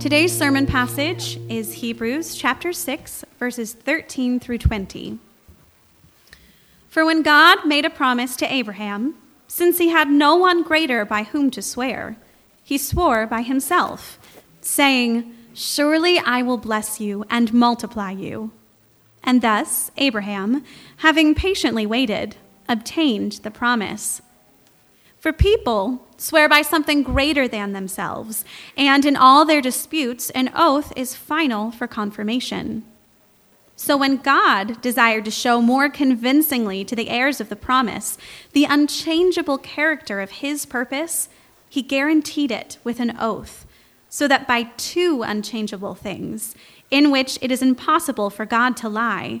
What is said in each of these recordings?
Today's sermon passage is Hebrews chapter 6, verses 13 through 20. For when God made a promise to Abraham, since he had no one greater by whom to swear, he swore by himself, saying, Surely I will bless you and multiply you. And thus Abraham, having patiently waited, obtained the promise. For people swear by something greater than themselves, and in all their disputes, an oath is final for confirmation. So when God desired to show more convincingly to the heirs of the promise the unchangeable character of his purpose, he guaranteed it with an oath, so that by two unchangeable things, in which it is impossible for God to lie,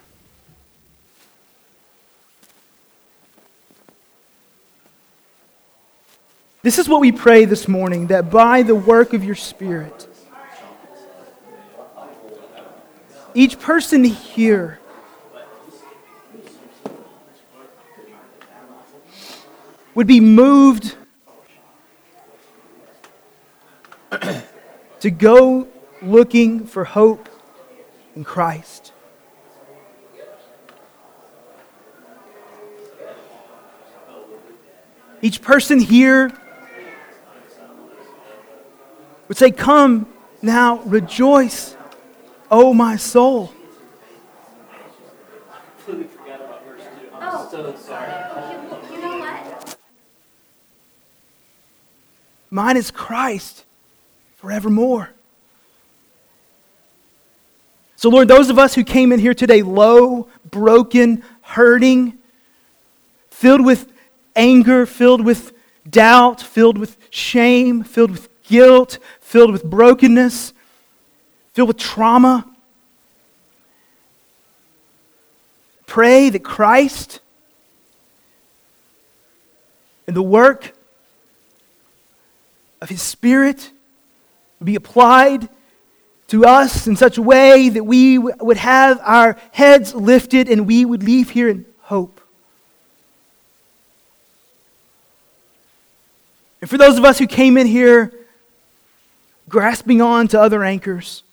This is what we pray this morning that by the work of your Spirit, each person here would be moved to go looking for hope in Christ. Each person here would say, Come now, rejoice, O my soul. Oh, so sorry. You, you know what? Mine is Christ forevermore. So, Lord, those of us who came in here today low, broken, hurting, filled with anger, filled with doubt, filled with shame, filled with guilt, filled with brokenness, filled with trauma. Pray that Christ and the work of His Spirit would be applied to us in such a way that we would have our heads lifted and we would leave here in hope. And for those of us who came in here grasping on to other anchors,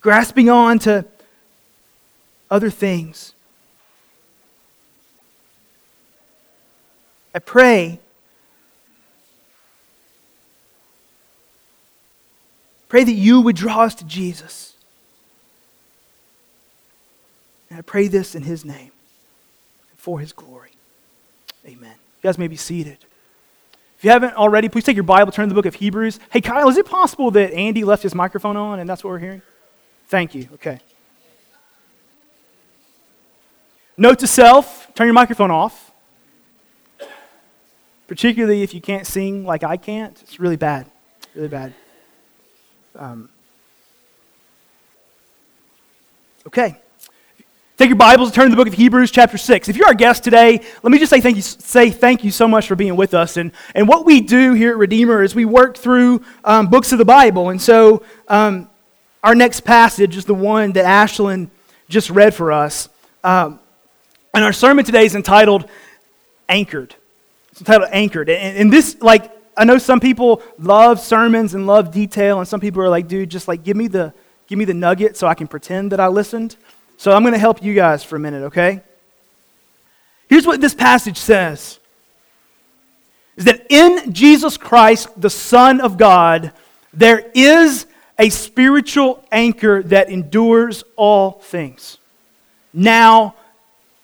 grasping on to other things. I pray. Pray that you would draw us to Jesus. And I pray this in his name, for his glory. Amen. You guys may be seated. If you haven't already, please take your Bible, turn to the book of Hebrews. Hey, Kyle, is it possible that Andy left his microphone on and that's what we're hearing? Thank you. Okay. Note to self turn your microphone off. Particularly if you can't sing like I can't. It's really bad. Really bad. Um, okay. Take your Bibles and turn to the book of Hebrews, chapter 6. If you're our guest today, let me just say thank you, say thank you so much for being with us. And, and what we do here at Redeemer is we work through um, books of the Bible. And so um, our next passage is the one that Ashlyn just read for us. Um, and our sermon today is entitled Anchored. It's entitled Anchored. And, and this, like, I know some people love sermons and love detail, and some people are like, dude, just like give me the, give me the nugget so I can pretend that I listened. So I'm going to help you guys for a minute, okay? Here's what this passage says is that in Jesus Christ, the Son of God, there is a spiritual anchor that endures all things, now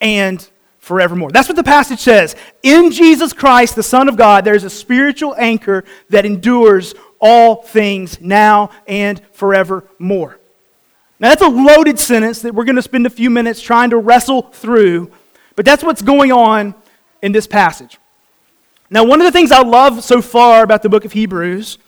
and forevermore. That's what the passage says. In Jesus Christ, the Son of God, there's a spiritual anchor that endures all things now and forevermore. Now, that's a loaded sentence that we're going to spend a few minutes trying to wrestle through, but that's what's going on in this passage. Now, one of the things I love so far about the book of Hebrews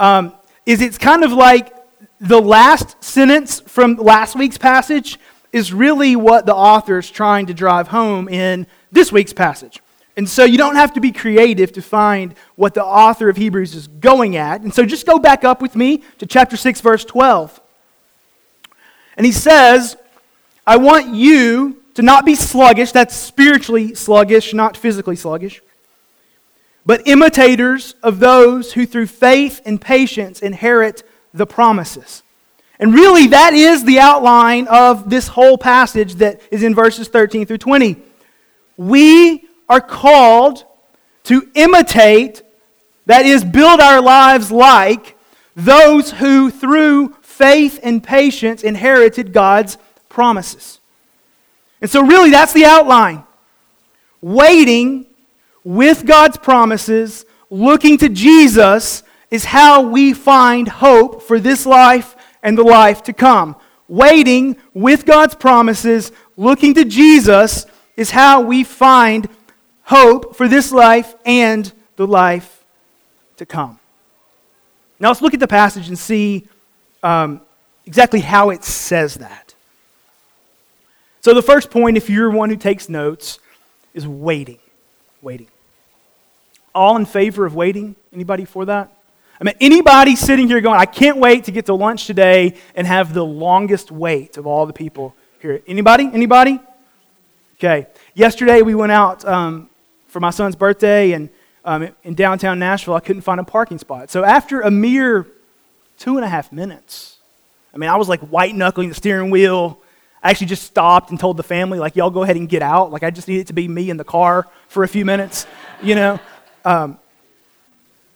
um, is it's kind of like the last sentence from last week's passage is really what the author is trying to drive home in this week's passage. And so you don't have to be creative to find what the author of Hebrews is going at. And so just go back up with me to chapter 6, verse 12. And he says, I want you to not be sluggish, that's spiritually sluggish, not physically sluggish, but imitators of those who through faith and patience inherit the promises. And really, that is the outline of this whole passage that is in verses 13 through 20. We are called to imitate, that is, build our lives like those who through faith and patience inherited God's promises. And so, really, that's the outline. Waiting with God's promises, looking to Jesus, is how we find hope for this life and the life to come. Waiting with God's promises, looking to Jesus, is how we find hope for this life and the life to come. Now let's look at the passage and see um, exactly how it says that. So, the first point, if you're one who takes notes, is waiting. Waiting. All in favor of waiting? Anybody for that? I mean, anybody sitting here going, I can't wait to get to lunch today and have the longest wait of all the people here. Anybody? Anybody? Okay. Yesterday we went out um, for my son's birthday, and um, in downtown Nashville, I couldn't find a parking spot. So after a mere two and a half minutes, I mean, I was like white knuckling the steering wheel. I actually just stopped and told the family, like, y'all go ahead and get out. Like, I just need it to be me in the car for a few minutes, you know? Um,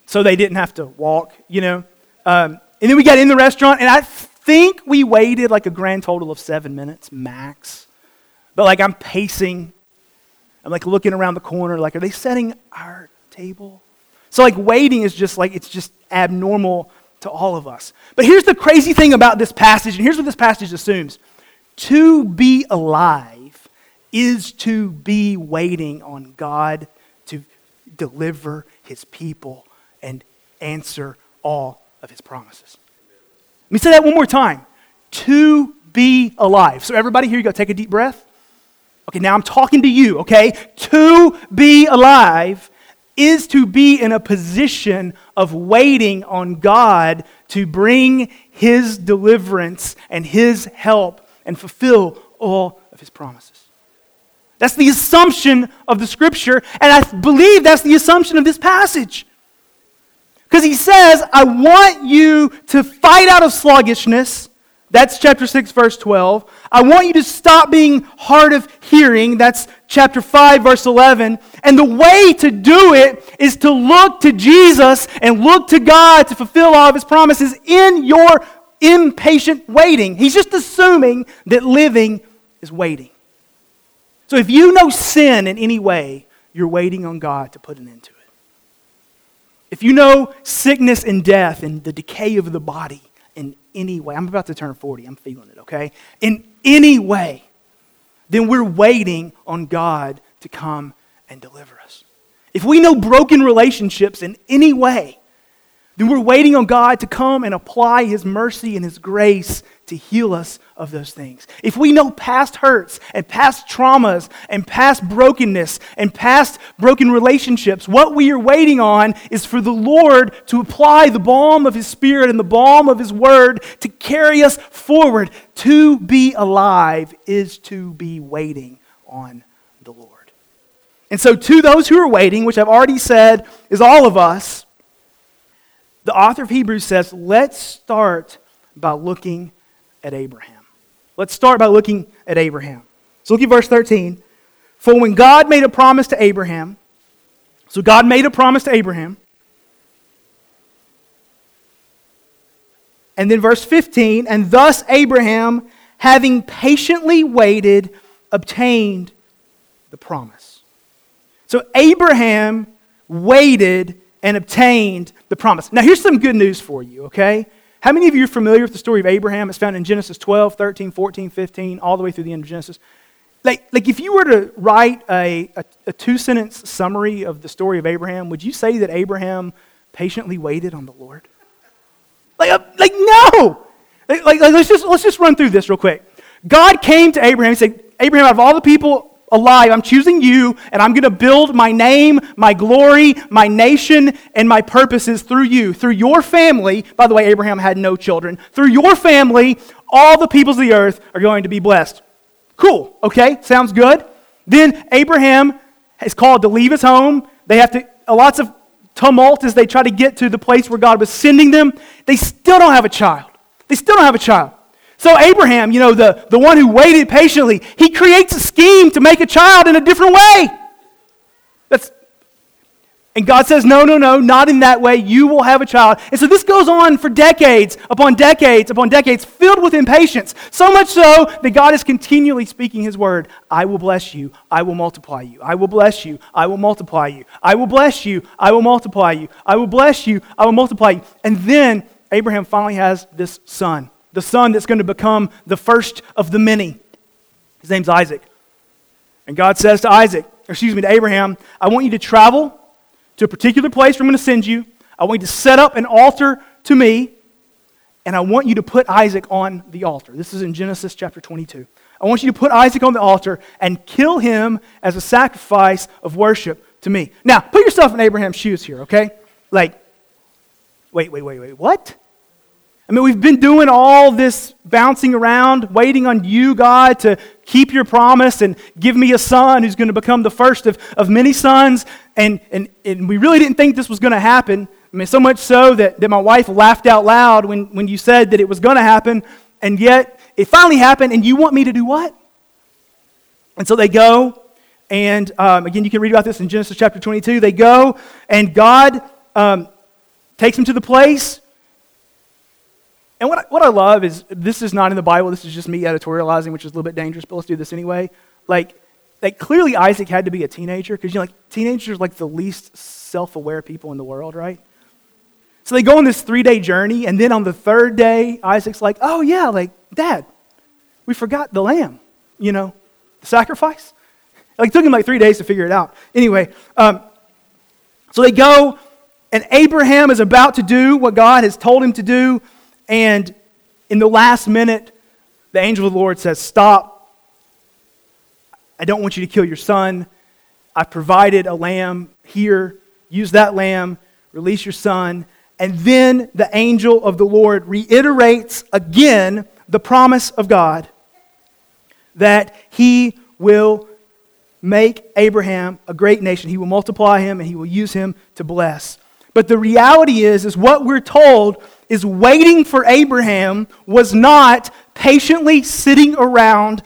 so they didn't have to walk, you know? Um, and then we got in the restaurant, and I think we waited like a grand total of seven minutes max. But like, I'm pacing. I'm like looking around the corner, like, are they setting our table? So, like, waiting is just like, it's just abnormal to all of us. But here's the crazy thing about this passage, and here's what this passage assumes to be alive is to be waiting on God to deliver his people and answer all of his promises. Let me say that one more time. To be alive. So, everybody, here you go. Take a deep breath. Okay, now I'm talking to you, okay? To be alive is to be in a position of waiting on God to bring His deliverance and His help and fulfill all of His promises. That's the assumption of the scripture, and I believe that's the assumption of this passage. Because he says, I want you to fight out of sluggishness that's chapter 6, verse 12. I want you to stop being hard of hearing. That's chapter 5, verse 11. And the way to do it is to look to Jesus and look to God to fulfill all of his promises in your impatient waiting. He's just assuming that living is waiting. So if you know sin in any way, you're waiting on God to put an end to it. If you know sickness and death and the decay of the body, in any way, I'm about to turn 40, I'm feeling it, okay? In any way, then we're waiting on God to come and deliver us. If we know broken relationships in any way, then we're waiting on God to come and apply His mercy and His grace to heal us of those things. If we know past hurts and past traumas and past brokenness and past broken relationships, what we are waiting on is for the Lord to apply the balm of His Spirit and the balm of His Word to carry us forward. To be alive is to be waiting on the Lord. And so, to those who are waiting, which I've already said is all of us, the author of Hebrews says, let's start by looking at Abraham. Let's start by looking at Abraham. So look at verse 13. For when God made a promise to Abraham, so God made a promise to Abraham. And then verse 15, and thus Abraham, having patiently waited, obtained the promise. So Abraham waited and obtained the promise. Now, here's some good news for you, okay? How many of you are familiar with the story of Abraham? It's found in Genesis 12, 13, 14, 15, all the way through the end of Genesis. Like, like if you were to write a, a, a two sentence summary of the story of Abraham, would you say that Abraham patiently waited on the Lord? Like, uh, like no! like, like, let's, just, let's just run through this real quick. God came to Abraham and said, Abraham, out of all the people alive, I'm choosing you, and I'm going to build my name, my glory, my nation, and my purposes through you. Through your family, by the way, Abraham had no children. Through your family, all the peoples of the earth are going to be blessed. Cool, okay, sounds good. Then Abraham is called to leave his home. They have to, lots of tumult as they try to get to the place where God was sending them. They still don't have a child. They still don't have a child. So, Abraham, you know, the, the one who waited patiently, he creates a scheme to make a child in a different way. That's, and God says, no, no, no, not in that way. You will have a child. And so this goes on for decades upon decades upon decades, filled with impatience. So much so that God is continually speaking his word I will bless you. I will multiply you. I will bless you. I will multiply you. I will bless you. I will multiply you. I will bless you. I will multiply you. And then Abraham finally has this son, the son that's going to become the first of the many. His name's Isaac. And God says to Isaac, excuse me, to Abraham, I want you to travel to a particular place where I'm going to send you. I want you to set up an altar to me, and I want you to put Isaac on the altar. This is in Genesis chapter 22. I want you to put Isaac on the altar and kill him as a sacrifice of worship to me. Now, put yourself in Abraham's shoes here, okay? Like, wait, wait, wait, wait, what? I mean, we've been doing all this bouncing around, waiting on you, God, to keep your promise and give me a son who's going to become the first of, of many sons. And, and, and we really didn't think this was going to happen. I mean, so much so that, that my wife laughed out loud when, when you said that it was going to happen. And yet, it finally happened, and you want me to do what? And so they go, and um, again, you can read about this in Genesis chapter 22. They go, and God um, takes them to the place. And what I, what I love is this is not in the Bible. This is just me editorializing, which is a little bit dangerous, but let's do this anyway. Like, like clearly Isaac had to be a teenager because you know, like teenagers are like the least self-aware people in the world, right? So they go on this three-day journey, and then on the third day, Isaac's like, "Oh yeah, like Dad, we forgot the lamb, you know, the sacrifice." Like it took him like three days to figure it out. Anyway, um, so they go, and Abraham is about to do what God has told him to do, and in the last minute, the angel of the Lord says, "Stop! I don't want you to kill your son. I've provided a lamb here. Use that lamb, release your son. And then the angel of the Lord reiterates again the promise of God that he will make Abraham a great nation. He will multiply him and he will use him to bless. But the reality is is what we're told is waiting for Abraham was not patiently sitting around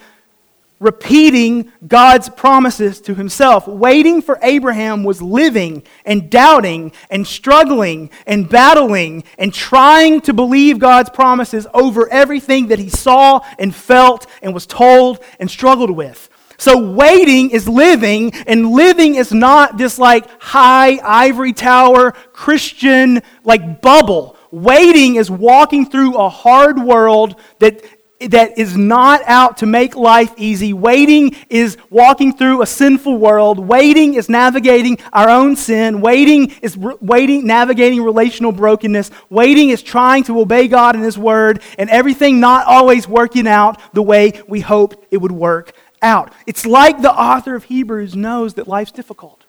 repeating God's promises to himself. Waiting for Abraham was living and doubting and struggling and battling and trying to believe God's promises over everything that he saw and felt and was told and struggled with. So waiting is living, and living is not this like high ivory tower Christian like bubble. Waiting is walking through a hard world that that is not out to make life easy. Waiting is walking through a sinful world. Waiting is navigating our own sin. Waiting is re- waiting, navigating relational brokenness. Waiting is trying to obey God and His Word, and everything not always working out the way we hoped it would work out. It's like the author of Hebrews knows that life's difficult.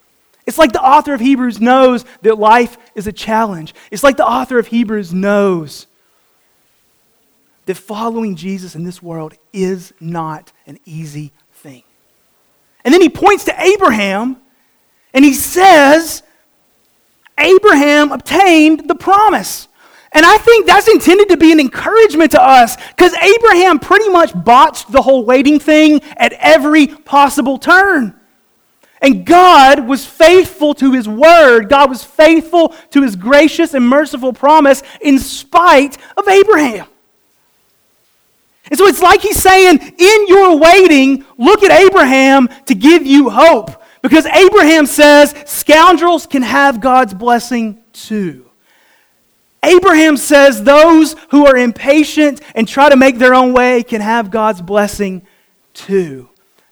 It's like the author of Hebrews knows that life is a challenge. It's like the author of Hebrews knows that following Jesus in this world is not an easy thing. And then he points to Abraham and he says, Abraham obtained the promise. And I think that's intended to be an encouragement to us because Abraham pretty much botched the whole waiting thing at every possible turn. And God was faithful to his word. God was faithful to his gracious and merciful promise in spite of Abraham. And so it's like he's saying, in your waiting, look at Abraham to give you hope. Because Abraham says scoundrels can have God's blessing too. Abraham says those who are impatient and try to make their own way can have God's blessing too.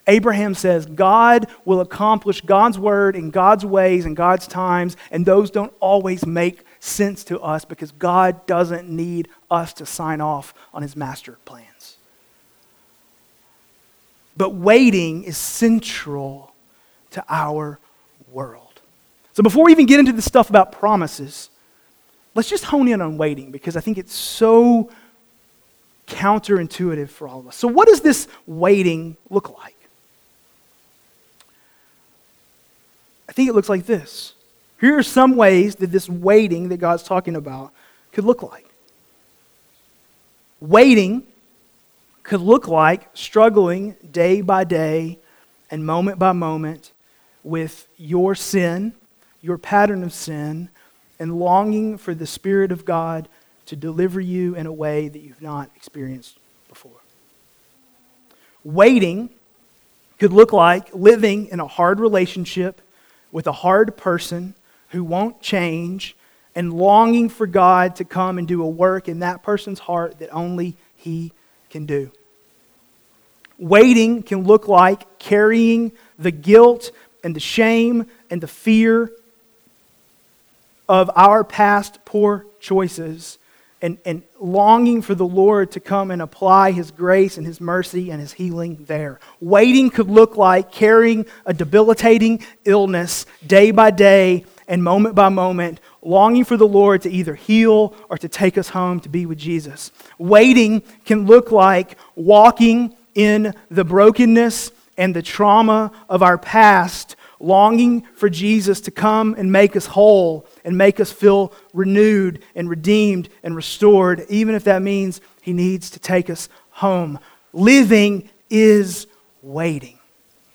Abraham says God will accomplish God's word in God's ways and God's times, and those don't always make sense to us because God doesn't need us to sign off on his master plans. But waiting is central to our world. So before we even get into the stuff about promises, let's just hone in on waiting because I think it's so counterintuitive for all of us. So, what does this waiting look like? I think it looks like this. Here are some ways that this waiting that God's talking about could look like. Waiting could look like struggling day by day and moment by moment with your sin, your pattern of sin, and longing for the Spirit of God to deliver you in a way that you've not experienced before. Waiting could look like living in a hard relationship with a hard person who won't change and longing for God to come and do a work in that person's heart that only He can do. Waiting can look like carrying the guilt and the shame and the fear of our past poor choices and, and longing for the Lord to come and apply His grace and His mercy and His healing there. Waiting could look like carrying a debilitating illness day by day and moment by moment, longing for the Lord to either heal or to take us home to be with Jesus. Waiting can look like walking in the brokenness and the trauma of our past longing for Jesus to come and make us whole and make us feel renewed and redeemed and restored, even if that means He needs to take us home. Living is waiting.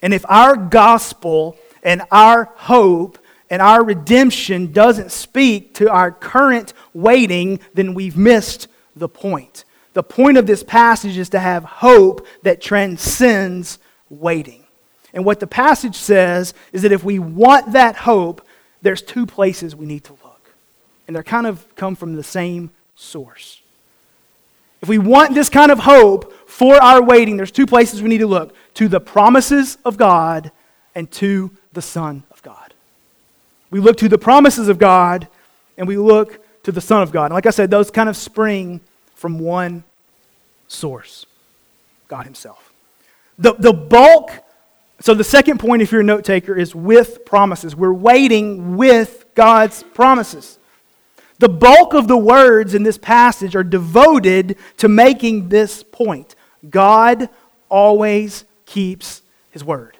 And if our gospel and our hope and our redemption doesn't speak to our current waiting, then we've missed the point. The point of this passage is to have hope that transcends waiting. And what the passage says is that if we want that hope, there's two places we need to look. And they're kind of come from the same source. If we want this kind of hope for our waiting, there's two places we need to look to the promises of God and to the Son of God. We look to the promises of God and we look to the Son of God. And like I said, those kind of spring from one source God Himself. The, the bulk so, the second point, if you're a note taker, is with promises. We're waiting with God's promises. The bulk of the words in this passage are devoted to making this point God always keeps his word.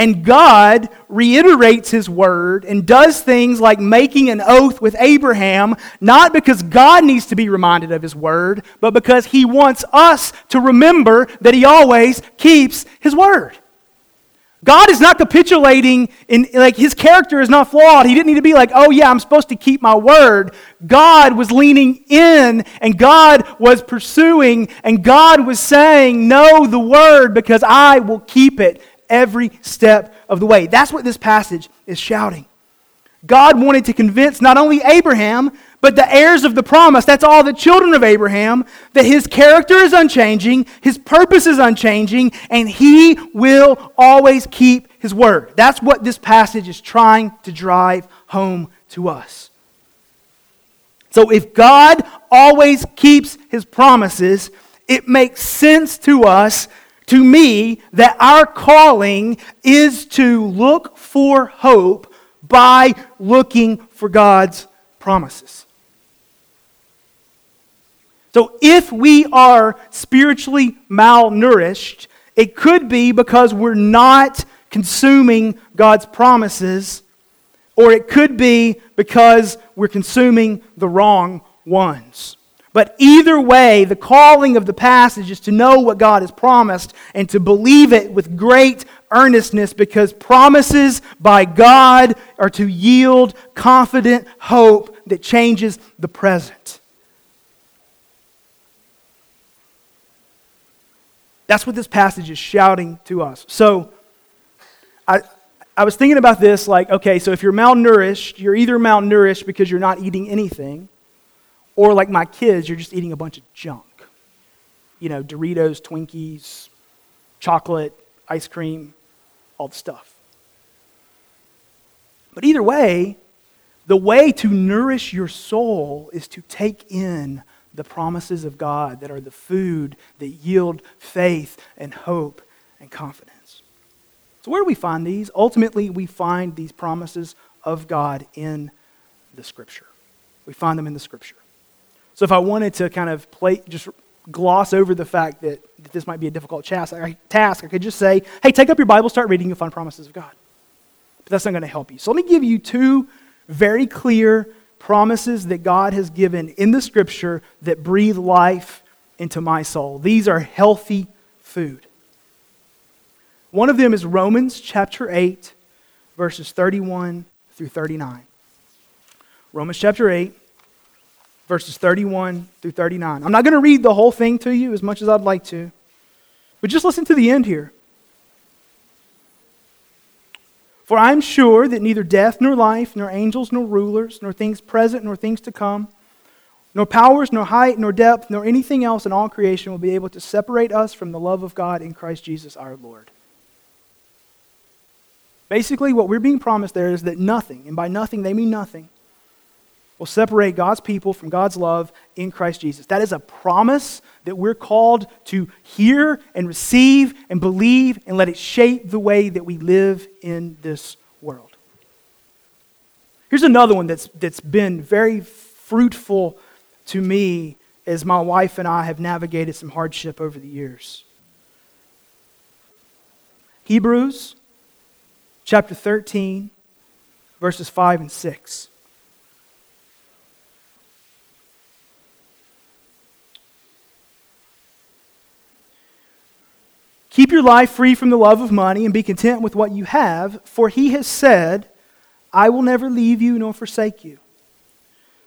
And God reiterates his word and does things like making an oath with Abraham, not because God needs to be reminded of his word, but because he wants us to remember that he always keeps his word. God is not capitulating in like his character is not flawed. He didn't need to be like, "Oh yeah, I'm supposed to keep my word." God was leaning in and God was pursuing and God was saying, "Know the word because I will keep it." Every step of the way. That's what this passage is shouting. God wanted to convince not only Abraham, but the heirs of the promise, that's all the children of Abraham, that his character is unchanging, his purpose is unchanging, and he will always keep his word. That's what this passage is trying to drive home to us. So if God always keeps his promises, it makes sense to us to me that our calling is to look for hope by looking for God's promises. So if we are spiritually malnourished, it could be because we're not consuming God's promises, or it could be because we're consuming the wrong ones. But either way, the calling of the passage is to know what God has promised and to believe it with great earnestness because promises by God are to yield confident hope that changes the present. That's what this passage is shouting to us. So, I, I was thinking about this like, okay, so if you're malnourished, you're either malnourished because you're not eating anything or like my kids, you're just eating a bunch of junk. You know, Doritos, Twinkies, chocolate, ice cream, all the stuff. But either way, The way to nourish your soul is to take in the promises of God that are the food that yield faith and hope and confidence. So, where do we find these? Ultimately, we find these promises of God in the Scripture. We find them in the Scripture. So, if I wanted to kind of play, just gloss over the fact that, that this might be a difficult task, I could just say, hey, take up your Bible, start reading, you'll find promises of God. But that's not going to help you. So, let me give you two very clear promises that God has given in the Scripture that breathe life into my soul. These are healthy food. One of them is Romans chapter 8, verses 31 through 39. Romans chapter 8, verses 31 through 39. I'm not going to read the whole thing to you as much as I'd like to, but just listen to the end here. For I am sure that neither death nor life, nor angels nor rulers, nor things present nor things to come, nor powers, nor height, nor depth, nor anything else in all creation will be able to separate us from the love of God in Christ Jesus our Lord. Basically, what we're being promised there is that nothing, and by nothing they mean nothing, will separate God's people from God's love in Christ Jesus. That is a promise that we're called to hear and receive and believe and let it shape the way that we live in this world. Here's another one that's, that's been very fruitful to me as my wife and I have navigated some hardship over the years. Hebrews chapter 13, verses 5 and 6. Keep your life free from the love of money and be content with what you have, for he has said, I will never leave you nor forsake you.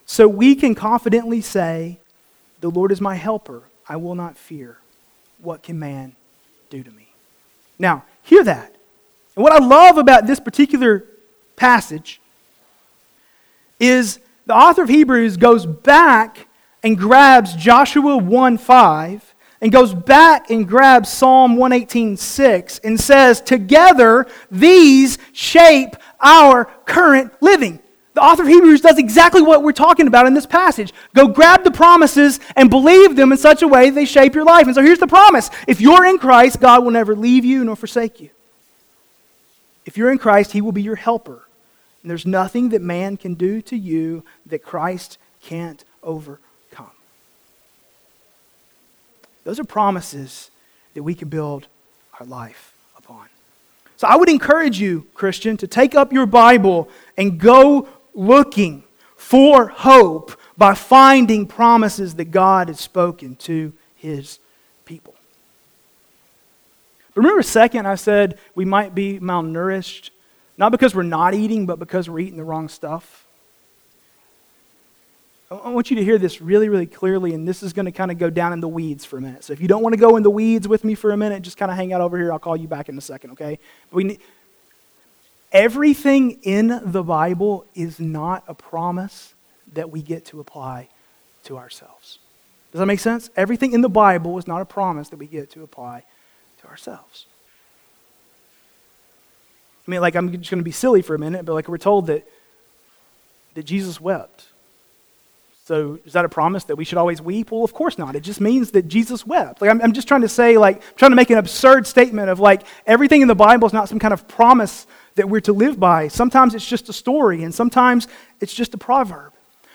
So we can confidently say, The Lord is my helper. I will not fear. What can man do to me? Now, hear that. And what I love about this particular passage is the author of Hebrews goes back and grabs Joshua 1 5 and goes back and grabs Psalm 118:6 and says, Together these shape our current living. The author of Hebrews does exactly what we're talking about in this passage. Go grab the promises and believe them in such a way that they shape your life. And so here's the promise if you're in Christ, God will never leave you nor forsake you. If you're in Christ, He will be your helper. And there's nothing that man can do to you that Christ can't overcome. Those are promises that we can build our life upon. So I would encourage you, Christian, to take up your Bible and go looking for hope by finding promises that God has spoken to his people. Remember second I said we might be malnourished, not because we're not eating, but because we're eating the wrong stuff? I want you to hear this really, really clearly, and this is going to kind of go down in the weeds for a minute. So if you don't want to go in the weeds with me for a minute, just kind of hang out over here. I'll call you back in a second, okay? We need, everything in the Bible is not a promise that we get to apply to ourselves. Does that make sense? Everything in the Bible is not a promise that we get to apply to ourselves. I mean, like, I'm just going to be silly for a minute, but like, we're told that, that Jesus wept. So is that a promise that we should always weep? Well, of course not. It just means that Jesus wept. Like I'm, I'm just trying to say, like, I'm trying to make an absurd statement of like everything in the Bible is not some kind of promise that we're to live by. Sometimes it's just a story, and sometimes it's just a proverb.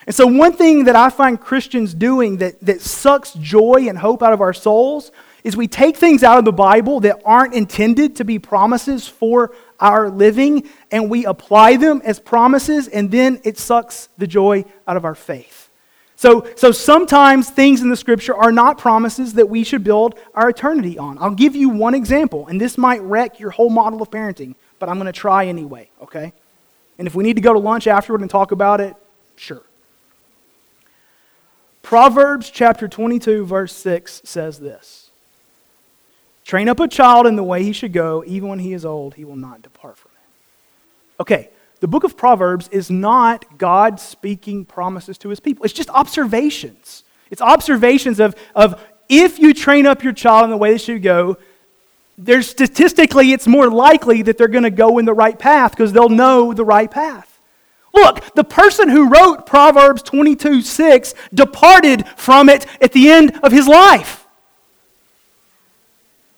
And so one thing that I find Christians doing that, that sucks joy and hope out of our souls is we take things out of the Bible that aren't intended to be promises for our living, and we apply them as promises, and then it sucks the joy out of our faith. So, so sometimes things in the scripture are not promises that we should build our eternity on. I'll give you one example, and this might wreck your whole model of parenting, but I'm going to try anyway, okay? And if we need to go to lunch afterward and talk about it, sure. Proverbs chapter 22, verse 6 says this Train up a child in the way he should go, even when he is old, he will not depart from it. Okay, the book of Proverbs is not God speaking promises to his people. It's just observations. It's observations of, of if you train up your child in the way they should go, there's statistically it's more likely that they're going to go in the right path because they'll know the right path. Look, the person who wrote Proverbs 22 6 departed from it at the end of his life,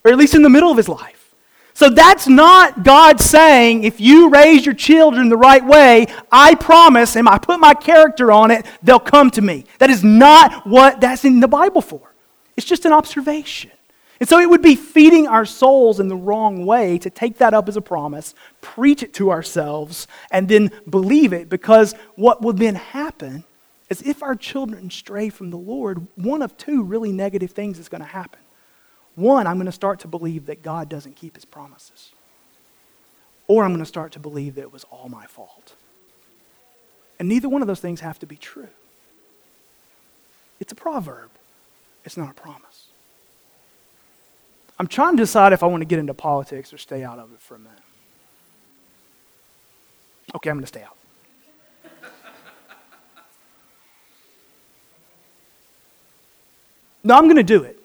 or at least in the middle of his life. So that's not God saying, if you raise your children the right way, I promise, and I put my character on it, they'll come to me. That is not what that's in the Bible for. It's just an observation. And so it would be feeding our souls in the wrong way to take that up as a promise, preach it to ourselves, and then believe it, because what will then happen is if our children stray from the Lord, one of two really negative things is going to happen. One, I'm going to start to believe that God doesn't keep his promises. Or I'm going to start to believe that it was all my fault. And neither one of those things have to be true. It's a proverb, it's not a promise. I'm trying to decide if I want to get into politics or stay out of it for a minute. Okay, I'm going to stay out. No, I'm going to do it.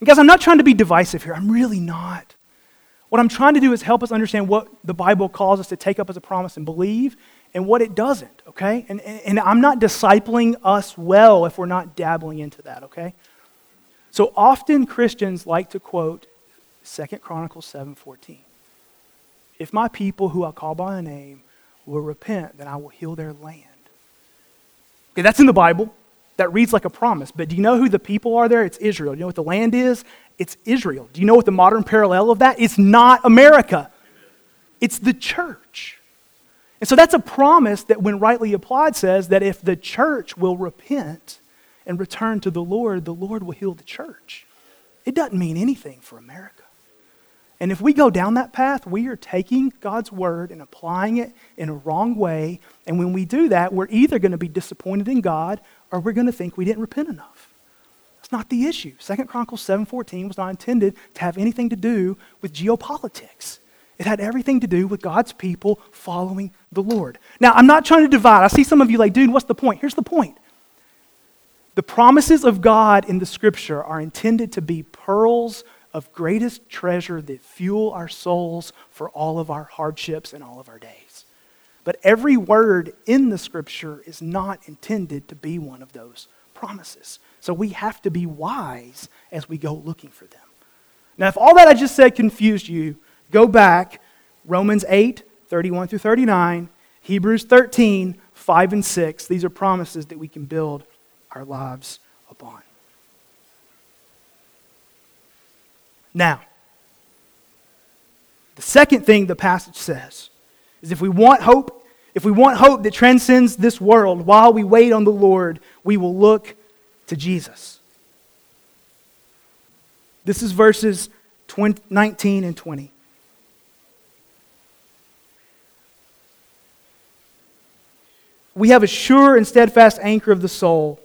And guys, I'm not trying to be divisive here. I'm really not. What I'm trying to do is help us understand what the Bible calls us to take up as a promise and believe and what it doesn't, okay? And, and, and I'm not discipling us well if we're not dabbling into that, okay? So often Christians like to quote 2 Chronicles 7:14. If my people who I call by name will repent, then I will heal their land. Okay, that's in the Bible that reads like a promise. But do you know who the people are there? It's Israel. Do you know what the land is? It's Israel. Do you know what the modern parallel of that? It's not America, it's the church. And so that's a promise that, when rightly applied, says that if the church will repent and return to the Lord, the Lord will heal the church. It doesn't mean anything for America. And if we go down that path, we are taking God's word and applying it in a wrong way. And when we do that, we're either going to be disappointed in God or we're going to think we didn't repent enough. That's not the issue. Second Chronicles 7:14 was not intended to have anything to do with geopolitics. It had everything to do with God's people following the Lord. Now, I'm not trying to divide. I see some of you like, dude, what's the point? Here's the point. The promises of God in the scripture are intended to be pearls of greatest treasure that fuel our souls for all of our hardships and all of our days. But every word in the scripture is not intended to be one of those promises. So we have to be wise as we go looking for them. Now, if all that I just said confused you, go back Romans 8, 31 through 39, Hebrews 13, 5 and 6. These are promises that we can build our lives upon. Now, the second thing the passage says is if we want hope, if we want hope that transcends this world while we wait on the Lord, we will look to Jesus. This is verses 20, 19 and 20. We have a sure and steadfast anchor of the soul,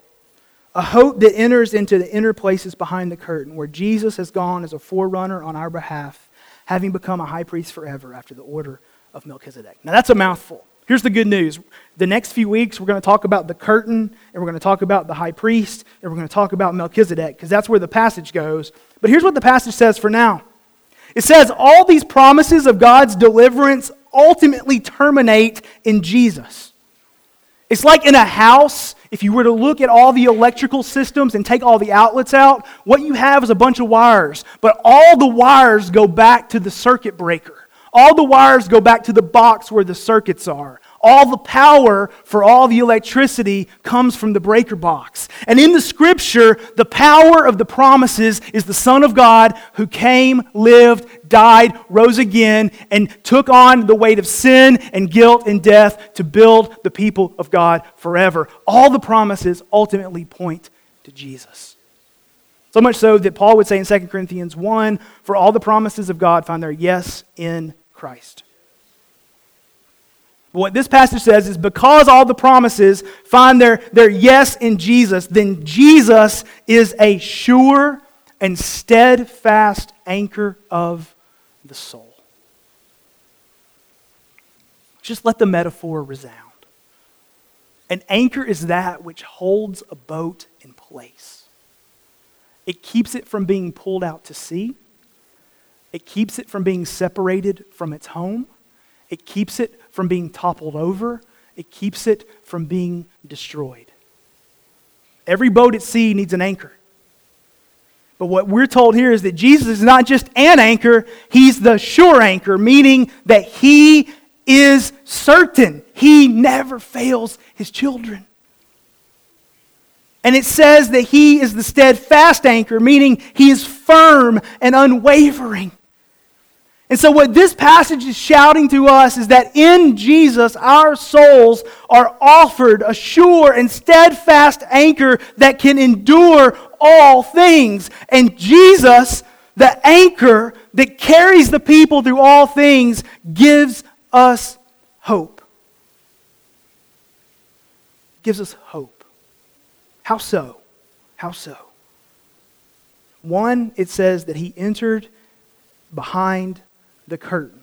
a hope that enters into the inner places behind the curtain, where Jesus has gone as a forerunner on our behalf, having become a high priest forever after the order of Melchizedek. Now, that's a mouthful. Here's the good news. The next few weeks, we're going to talk about the curtain, and we're going to talk about the high priest, and we're going to talk about Melchizedek, because that's where the passage goes. But here's what the passage says for now it says, All these promises of God's deliverance ultimately terminate in Jesus. It's like in a house, if you were to look at all the electrical systems and take all the outlets out, what you have is a bunch of wires. But all the wires go back to the circuit breaker. All the wires go back to the box where the circuits are. All the power for all the electricity comes from the breaker box. And in the scripture, the power of the promises is the Son of God who came, lived, died, rose again, and took on the weight of sin and guilt and death to build the people of God forever. All the promises ultimately point to Jesus. So much so that Paul would say in 2 Corinthians 1 For all the promises of God find their yes in Christ. What this passage says is because all the promises find their, their yes in Jesus, then Jesus is a sure and steadfast anchor of the soul. Just let the metaphor resound. An anchor is that which holds a boat in place. It keeps it from being pulled out to sea It keeps it from being separated from its home. It keeps it from being toppled over. It keeps it from being destroyed. Every boat at sea needs an anchor. But what we're told here is that Jesus is not just an anchor, he's the sure anchor, meaning that he is certain. He never fails his children. And it says that he is the steadfast anchor, meaning he is firm and unwavering. And so, what this passage is shouting to us is that in Jesus, our souls are offered a sure and steadfast anchor that can endure all things. And Jesus, the anchor that carries the people through all things, gives us hope. Gives us hope. How so? How so? One, it says that he entered behind the curtain,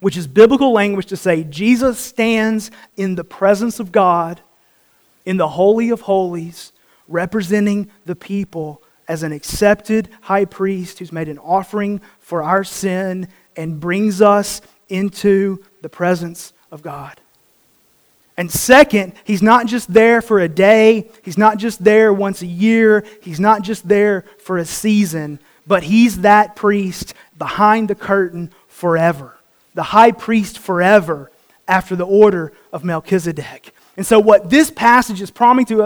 which is biblical language to say Jesus stands in the presence of God in the Holy of Holies, representing the people as an accepted high priest who's made an offering for our sin and brings us into the presence of God. And second, he's not just there for a day, he's not just there once a year, he's not just there for a season, but he's that priest behind the curtain forever, the high priest forever after the order of Melchizedek. And so, what this passage is promising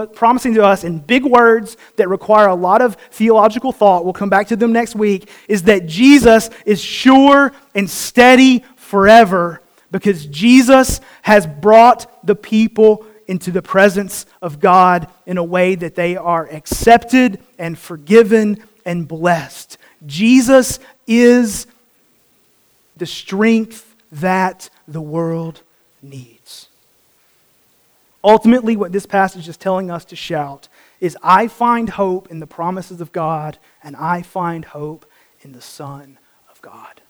to, us in big words that require a lot of theological thought, we'll come back to them next week, is that Jesus is sure and steady forever because Jesus has brought the people into the presence of God in a way that they are accepted and forgiven and blessed. Jesus is the strength that the world needs. Ultimately, what this passage is telling us to shout is I find hope in the promises of God, and I find hope in the Son of God.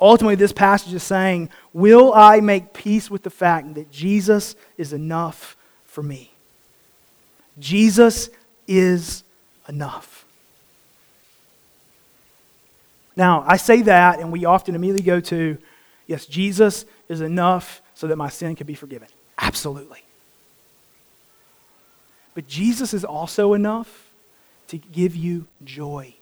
Ultimately, this passage is saying, Will I make peace with the fact that Jesus is enough for me? Jesus is enough. Now, I say that, and we often immediately go to, yes, Jesus is enough so that my sin can be forgiven. Absolutely. But Jesus is also enough to give you joy.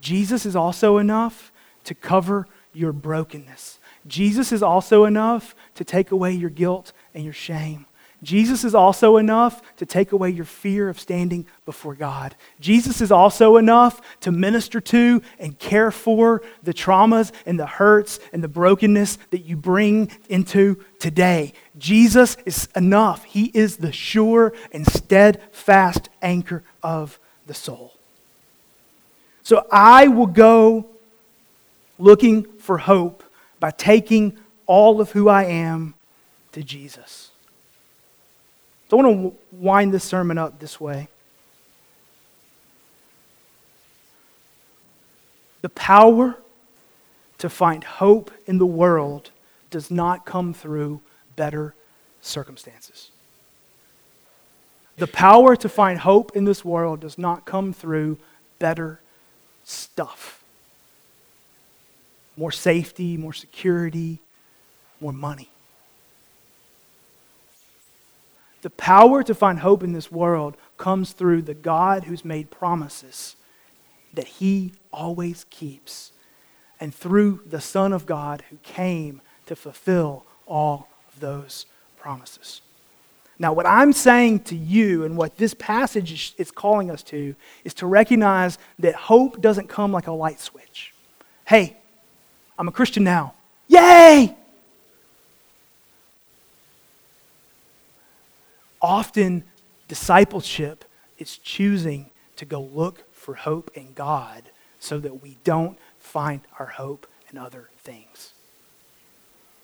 Jesus is also enough to cover your brokenness. Jesus is also enough to take away your guilt and your shame. Jesus is also enough to take away your fear of standing before God. Jesus is also enough to minister to and care for the traumas and the hurts and the brokenness that you bring into today. Jesus is enough. He is the sure and steadfast anchor of the soul. So I will go looking for hope by taking all of who I am to Jesus. So I want to wind this sermon up this way. The power to find hope in the world does not come through better circumstances. The power to find hope in this world does not come through better stuff. More safety, more security, more money. The power to find hope in this world comes through the God who's made promises that he always keeps, and through the Son of God who came to fulfill all of those promises. Now, what I'm saying to you and what this passage is calling us to is to recognize that hope doesn't come like a light switch. Hey, I'm a Christian now. Yay! Often, discipleship is choosing to go look for hope in God so that we don't find our hope in other things.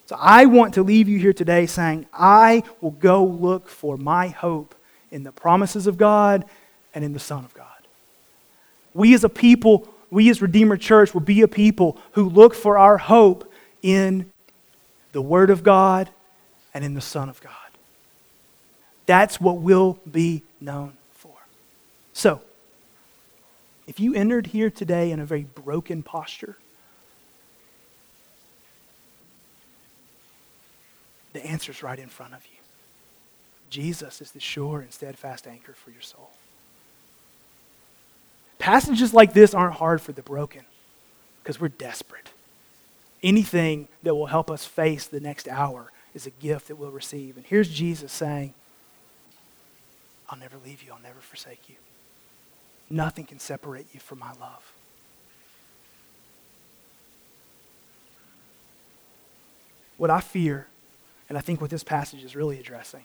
So I want to leave you here today saying, I will go look for my hope in the promises of God and in the Son of God. We as a people, we as Redeemer Church will be a people who look for our hope in the Word of God and in the Son of God. That's what we'll be known for. So, if you entered here today in a very broken posture, the answer's right in front of you. Jesus is the sure and steadfast anchor for your soul. Passages like this aren't hard for the broken because we're desperate. Anything that will help us face the next hour is a gift that we'll receive. And here's Jesus saying, I'll never leave you, I'll never forsake you. Nothing can separate you from my love. What I fear, and I think what this passage is really addressing,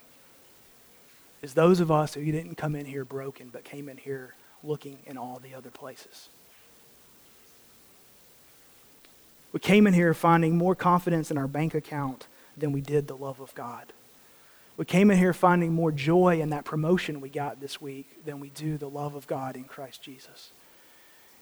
is those of us who didn't come in here broken, but came in here looking in all the other places. We came in here finding more confidence in our bank account than we did the love of God. We came in here finding more joy in that promotion we got this week than we do the love of God in Christ Jesus.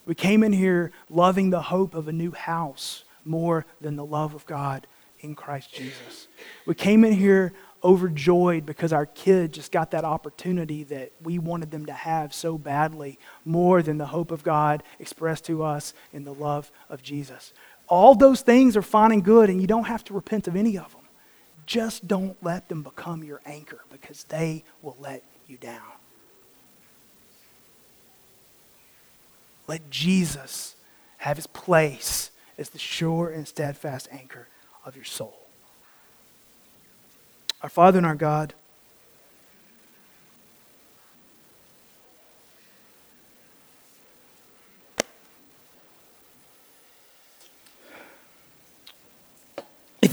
We came in here loving the hope of a new house more than the love of God in Christ Jesus. We came in here overjoyed because our kid just got that opportunity that we wanted them to have so badly, more than the hope of God expressed to us in the love of Jesus. All those things are fine and good, and you don't have to repent of any of them. Just don't let them become your anchor because they will let you down. Let Jesus have his place as the sure and steadfast anchor of your soul. Our Father and our God,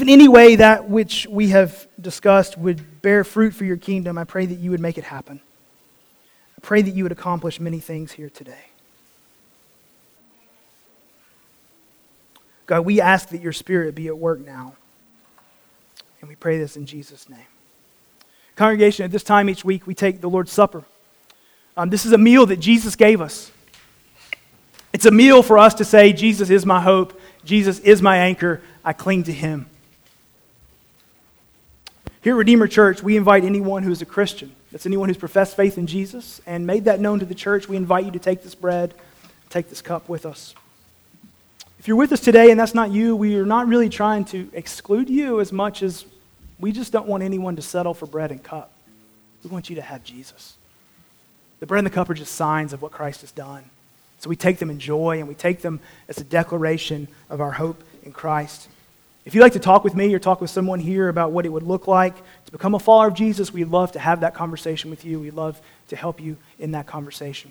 in any way that which we have discussed would bear fruit for your kingdom, I pray that you would make it happen. I pray that you would accomplish many things here today. God, we ask that your spirit be at work now. And we pray this in Jesus' name. Congregation, at this time each week, we take the Lord's Supper. Um, this is a meal that Jesus gave us. It's a meal for us to say, Jesus is my hope, Jesus is my anchor, I cling to him. Here at Redeemer Church, we invite anyone who is a Christian, that's anyone who's professed faith in Jesus and made that known to the church, we invite you to take this bread, take this cup with us. If you're with us today and that's not you, we are not really trying to exclude you as much as we just don't want anyone to settle for bread and cup. We want you to have Jesus. The bread and the cup are just signs of what Christ has done. So we take them in joy and we take them as a declaration of our hope in Christ. If you'd like to talk with me or talk with someone here about what it would look like to become a follower of Jesus, we'd love to have that conversation with you. We'd love to help you in that conversation.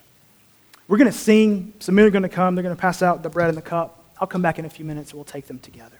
We're going to sing. Some men are going to come. They're going to pass out the bread and the cup. I'll come back in a few minutes and we'll take them together.